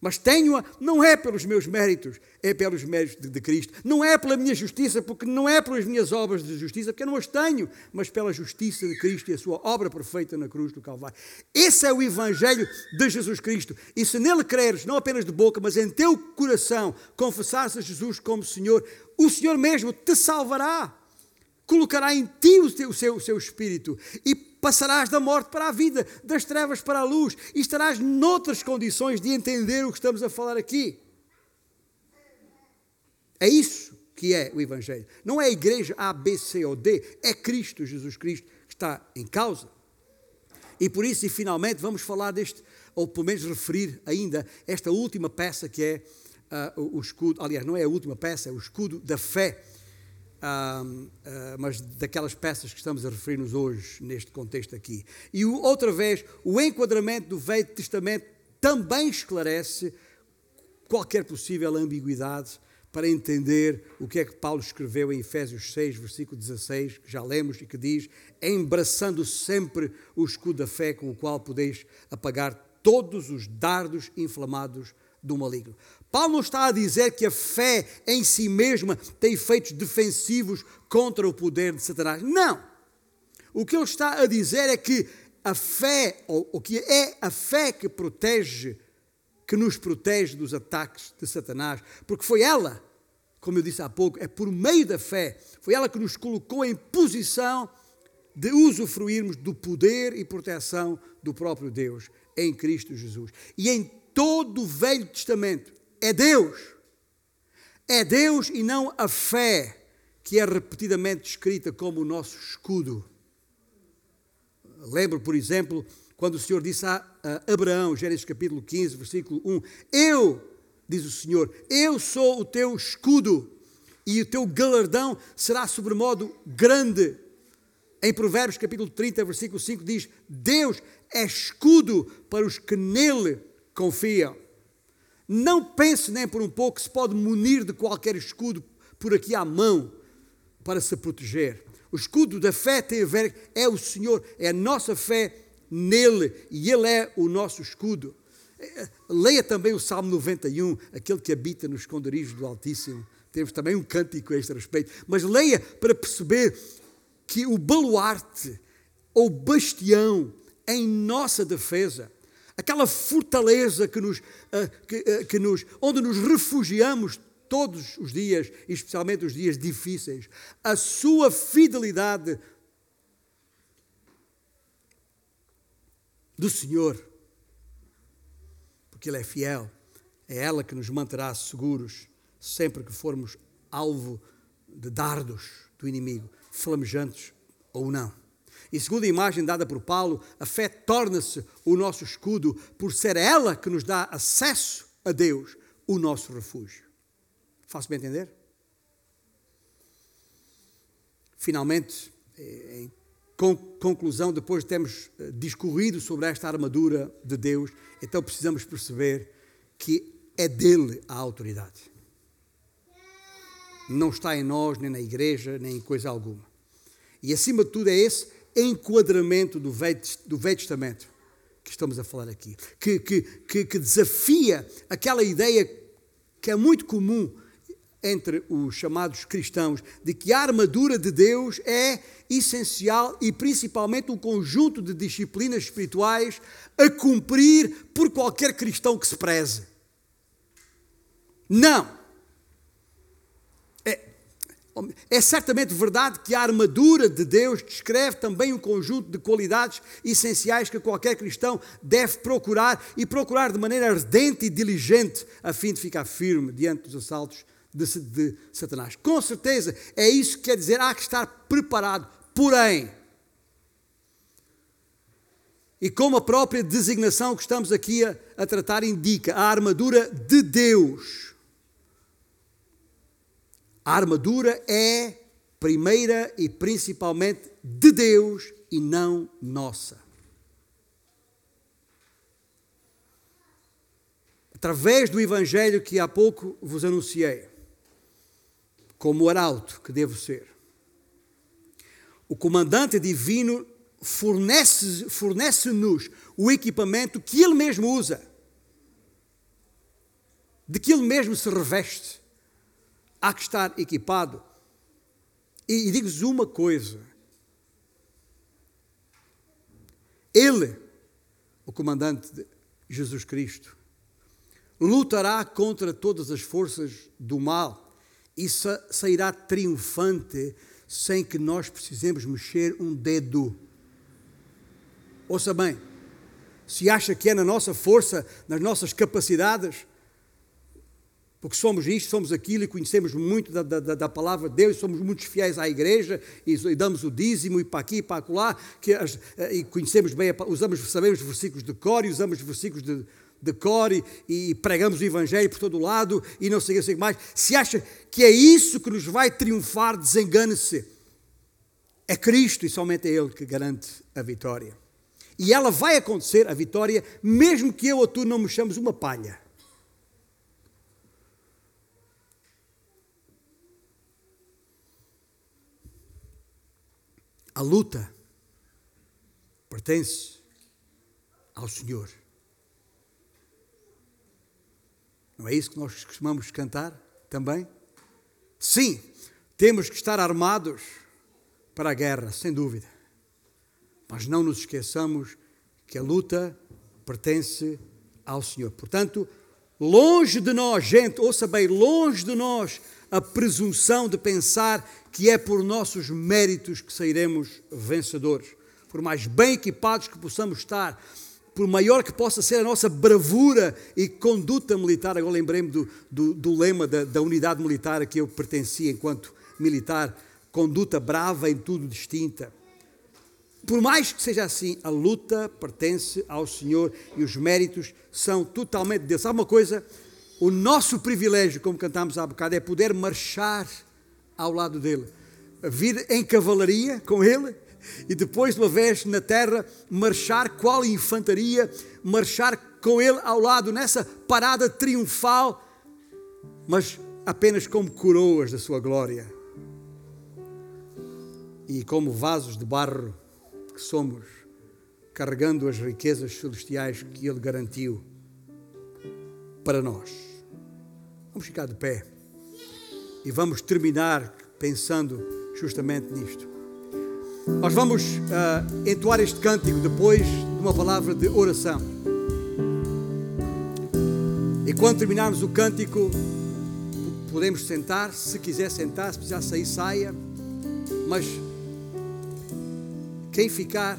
Mas tenho-a, não é pelos meus méritos, é pelos méritos de, de, Cristo. Não é pela minha justiça, porque não é pelas minhas obras de justiça, porque eu não as tenho, mas pela justiça de Cristo e a sua obra perfeita na cruz do Calvário. Esse é o Evangelho de Jesus Cristo. E se nele creres, não apenas de boca, mas em teu coração, confessares a Jesus como Senhor, o Senhor mesmo te salvará. Colocará em ti o, seu, o seu espírito e passarás da morte para a vida, das trevas para a luz, e estarás noutras condições de entender o que estamos a falar aqui. É isso que é o Evangelho. Não é a igreja A, B, C ou D, é Cristo, Jesus Cristo, que está em causa. E por isso, e finalmente, vamos falar deste, ou pelo menos referir ainda esta última peça que é uh, o, escudo. Aliás, não é a última peça, é o escudo da fé uh, mas daquelas peças que estamos a referir-nos hoje, neste contexto aqui. E outra vez, o enquadramento do Velho Testamento também esclarece qualquer possível ambiguidade para entender o que é que Paulo escreveu em Efésios 6, versículo 16, que já lemos e que diz: Embraçando sempre o escudo da fé com o qual podeis apagar todos os dardos inflamados do maligno. Paulo não está a dizer que a fé em si mesma tem efeitos defensivos contra o poder de Satanás. Não. O que ele está a dizer é que a fé, ou o que é a fé que protege, que nos protege dos ataques de Satanás, porque foi ela, como eu disse há pouco, é por meio da fé, foi ela que nos colocou em posição de usufruirmos do poder e proteção do próprio Deus em Cristo Jesus. E em todo o Velho Testamento, é Deus. É Deus e não a fé que é repetidamente descrita como o nosso escudo. Lembro, por exemplo, quando o Senhor disse a Abraão, Gênesis capítulo 15, versículo 1: Eu, diz o Senhor, eu sou o teu escudo e o teu galardão será sobremodo grande. Em Provérbios capítulo 30, versículo 5 diz: Deus é escudo para os que nele confiam. Não pense nem por um pouco que se pode munir de qualquer escudo por aqui à mão para se proteger. O escudo da fé tem a ver, é o Senhor, é a nossa fé nele e ele é o nosso escudo. Leia também o Salmo 91, aquele que habita nos esconderijos do Altíssimo. Temos também um cântico a este respeito. Mas leia para perceber que o baluarte ou bastião em nossa defesa aquela fortaleza que nos, ah, que, ah, que nos, onde nos refugiamos todos os dias, especialmente os dias difíceis, a sua fidelidade do Senhor, porque Ele é fiel, é ela que nos manterá seguros sempre que formos alvo de dardos do inimigo, flamejantes ou não. E segundo a imagem dada por Paulo, a fé torna-se o nosso escudo por ser ela que nos dá acesso a Deus, o nosso refúgio. Faço-me entender? Finalmente, eh, em conclusão, depois de termos eh, discorrido sobre esta armadura de Deus, então precisamos perceber que é dele a autoridade. Não está em nós, nem na igreja, nem em coisa alguma. E acima de tudo é esse enquadramento do Velho, do Velho Testamento que estamos a falar aqui, que, que, que, que desafia aquela ideia que é muito comum entre os chamados cristãos, de que a armadura de Deus é essencial e principalmente um conjunto de disciplinas espirituais a cumprir por qualquer cristão que se preze. Não! É, certamente verdade que a armadura de Deus descreve também um conjunto de qualidades essenciais que qualquer cristão deve procurar e procurar de maneira ardente e diligente a fim de ficar firme diante dos assaltos de, de Satanás. Com certeza é isso que quer dizer, há que estar preparado. Porém, e como a própria designação que estamos aqui a, a tratar indica, a armadura de Deus. A armadura é primeira e principalmente de Deus e não nossa. Através do Evangelho que há pouco vos anunciei, como arauto que devo ser, o comandante divino fornece-nos fornece o equipamento que ele mesmo usa, de que ele mesmo se reveste. Há que estar equipado. E, e digo-vos uma coisa: ele, o comandante de Jesus Cristo, lutará contra todas as forças do mal e sairá triunfante sem que nós precisemos mexer um dedo. Ouça bem, se acha que é na nossa força, nas nossas capacidades, porque somos isto, somos aquilo e conhecemos muito da, da, da palavra de Deus, somos muito fiéis à igreja e, e, damos o dízimo e para aqui e para lá, que as, eh, e conhecemos bem, usamos, sabemos versículos de cor e usamos versículos de, de cor e, e, pregamos o Evangelho por todo lado e não sei o que mais. Se acha que é isso que nos vai triunfar, desengane-se. É Cristo e somente é Ele que garante a vitória. E ela vai acontecer, a vitória, mesmo que eu ou tu não mexamos uma palha. A luta pertence ao Senhor. Não é isso que nós costumamos cantar também? Sim, temos que estar armados para a guerra, sem dúvida. Mas não nos esqueçamos que a luta pertence ao Senhor. Portanto, longe de nós, gente, ouça bem, longe de nós a presunção de pensar que é por nossos méritos que sairemos vencedores. Por mais bem equipados que possamos estar, por maior que possa ser a nossa bravura e conduta militar. Agora lembrei-me do, do, do, lema da, da unidade militar a que eu pertencia enquanto militar: conduta brava em tudo distinta. Por mais que seja assim, a luta pertence ao Senhor e os méritos são totalmente dele. Sabe uma coisa? O nosso privilégio, como cantámos há bocado, é poder marchar ao lado dele, vir em cavalaria com ele e depois, uma vez na terra, marchar qual infantaria, marchar com ele ao lado nessa parada triunfal, mas apenas como coroas da sua glória e como vasos de barro que somos, carregando as riquezas celestiais que Ele garantiu para nós. Vamos ficar de pé e vamos terminar pensando justamente nisto. Nós vamos uh, entoar este cântico depois de uma palavra de oração. E quando terminarmos o cântico, podemos sentar, se quiser sentar, se precisar sair, saia. Mas quem ficar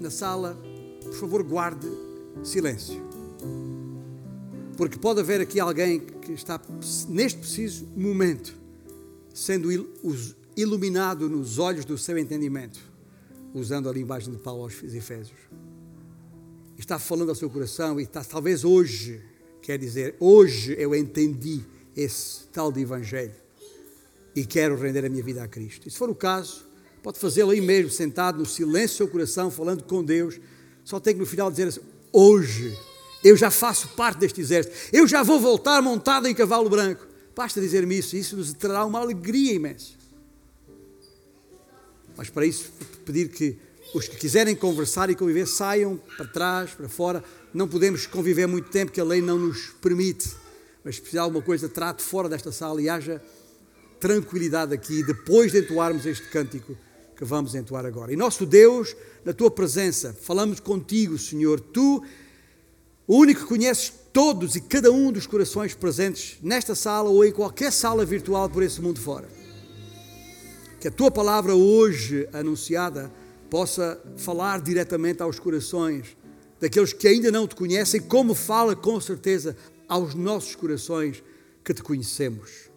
na sala, por favor, guarde silêncio. Porque pode haver aqui alguém que está, neste preciso momento, sendo iluminado nos olhos do seu entendimento, usando a linguagem de Paulo aos Efésios. Está falando ao seu coração e está, talvez hoje, quer dizer, hoje eu entendi esse tal de Evangelho e quero render a minha vida a Cristo. E se for o caso, Pode fazê-lo aí mesmo, sentado no silêncio do seu coração, falando com Deus. Só tem que no final dizer assim: hoje eu já faço parte deste exército, eu já vou voltar montado em cavalo branco. Basta dizer-me isso, isso nos trará uma alegria imensa. Mas para isso, pedir que os que quiserem conversar e conviver saiam para trás, para fora. Não podemos conviver muito tempo, que a lei não nos permite. Mas se precisar alguma coisa, trate fora desta sala e haja tranquilidade aqui, depois de entoarmos este cântico que vamos entoar agora. E nosso Deus, na tua presença, falamos contigo, Senhor, tu, o único que conheces todos e cada um dos corações presentes nesta sala ou em qualquer sala virtual por esse mundo fora. Que a tua palavra hoje anunciada possa falar diretamente aos corações daqueles que ainda não te conhecem, como fala com certeza aos nossos corações que te conhecemos.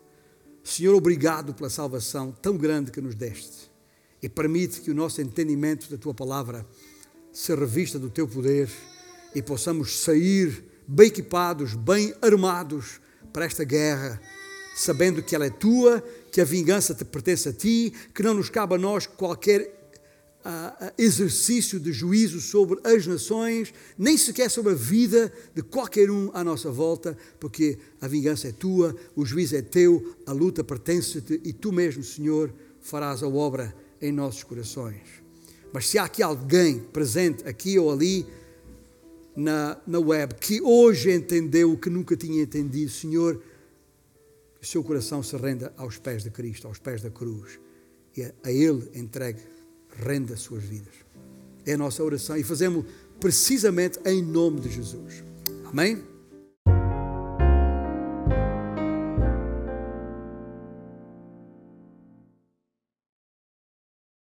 Senhor, obrigado pela salvação tão grande que nos deste e permite que o nosso entendimento da tua palavra se revista do teu poder e possamos sair bem equipados, bem armados para esta guerra, sabendo que ela é tua, que a vingança te pertence a ti, que não nos cabe a nós qualquer exercício de juízo sobre as nações, nem sequer sobre a vida de qualquer um à nossa volta, porque a vingança é tua, o juízo é teu, a luta pertence-te e tu mesmo, Senhor, farás a obra em nossos corações. Mas se há aqui alguém presente, aqui ou ali, na, na web, que hoje entendeu o que nunca tinha entendido, Senhor, que o seu coração se renda aos pés de Cristo, aos pés da cruz, e a, a Ele entregue renda as suas vidas. É a nossa oração e fazemos precisamente em nome de Jesus. Amém?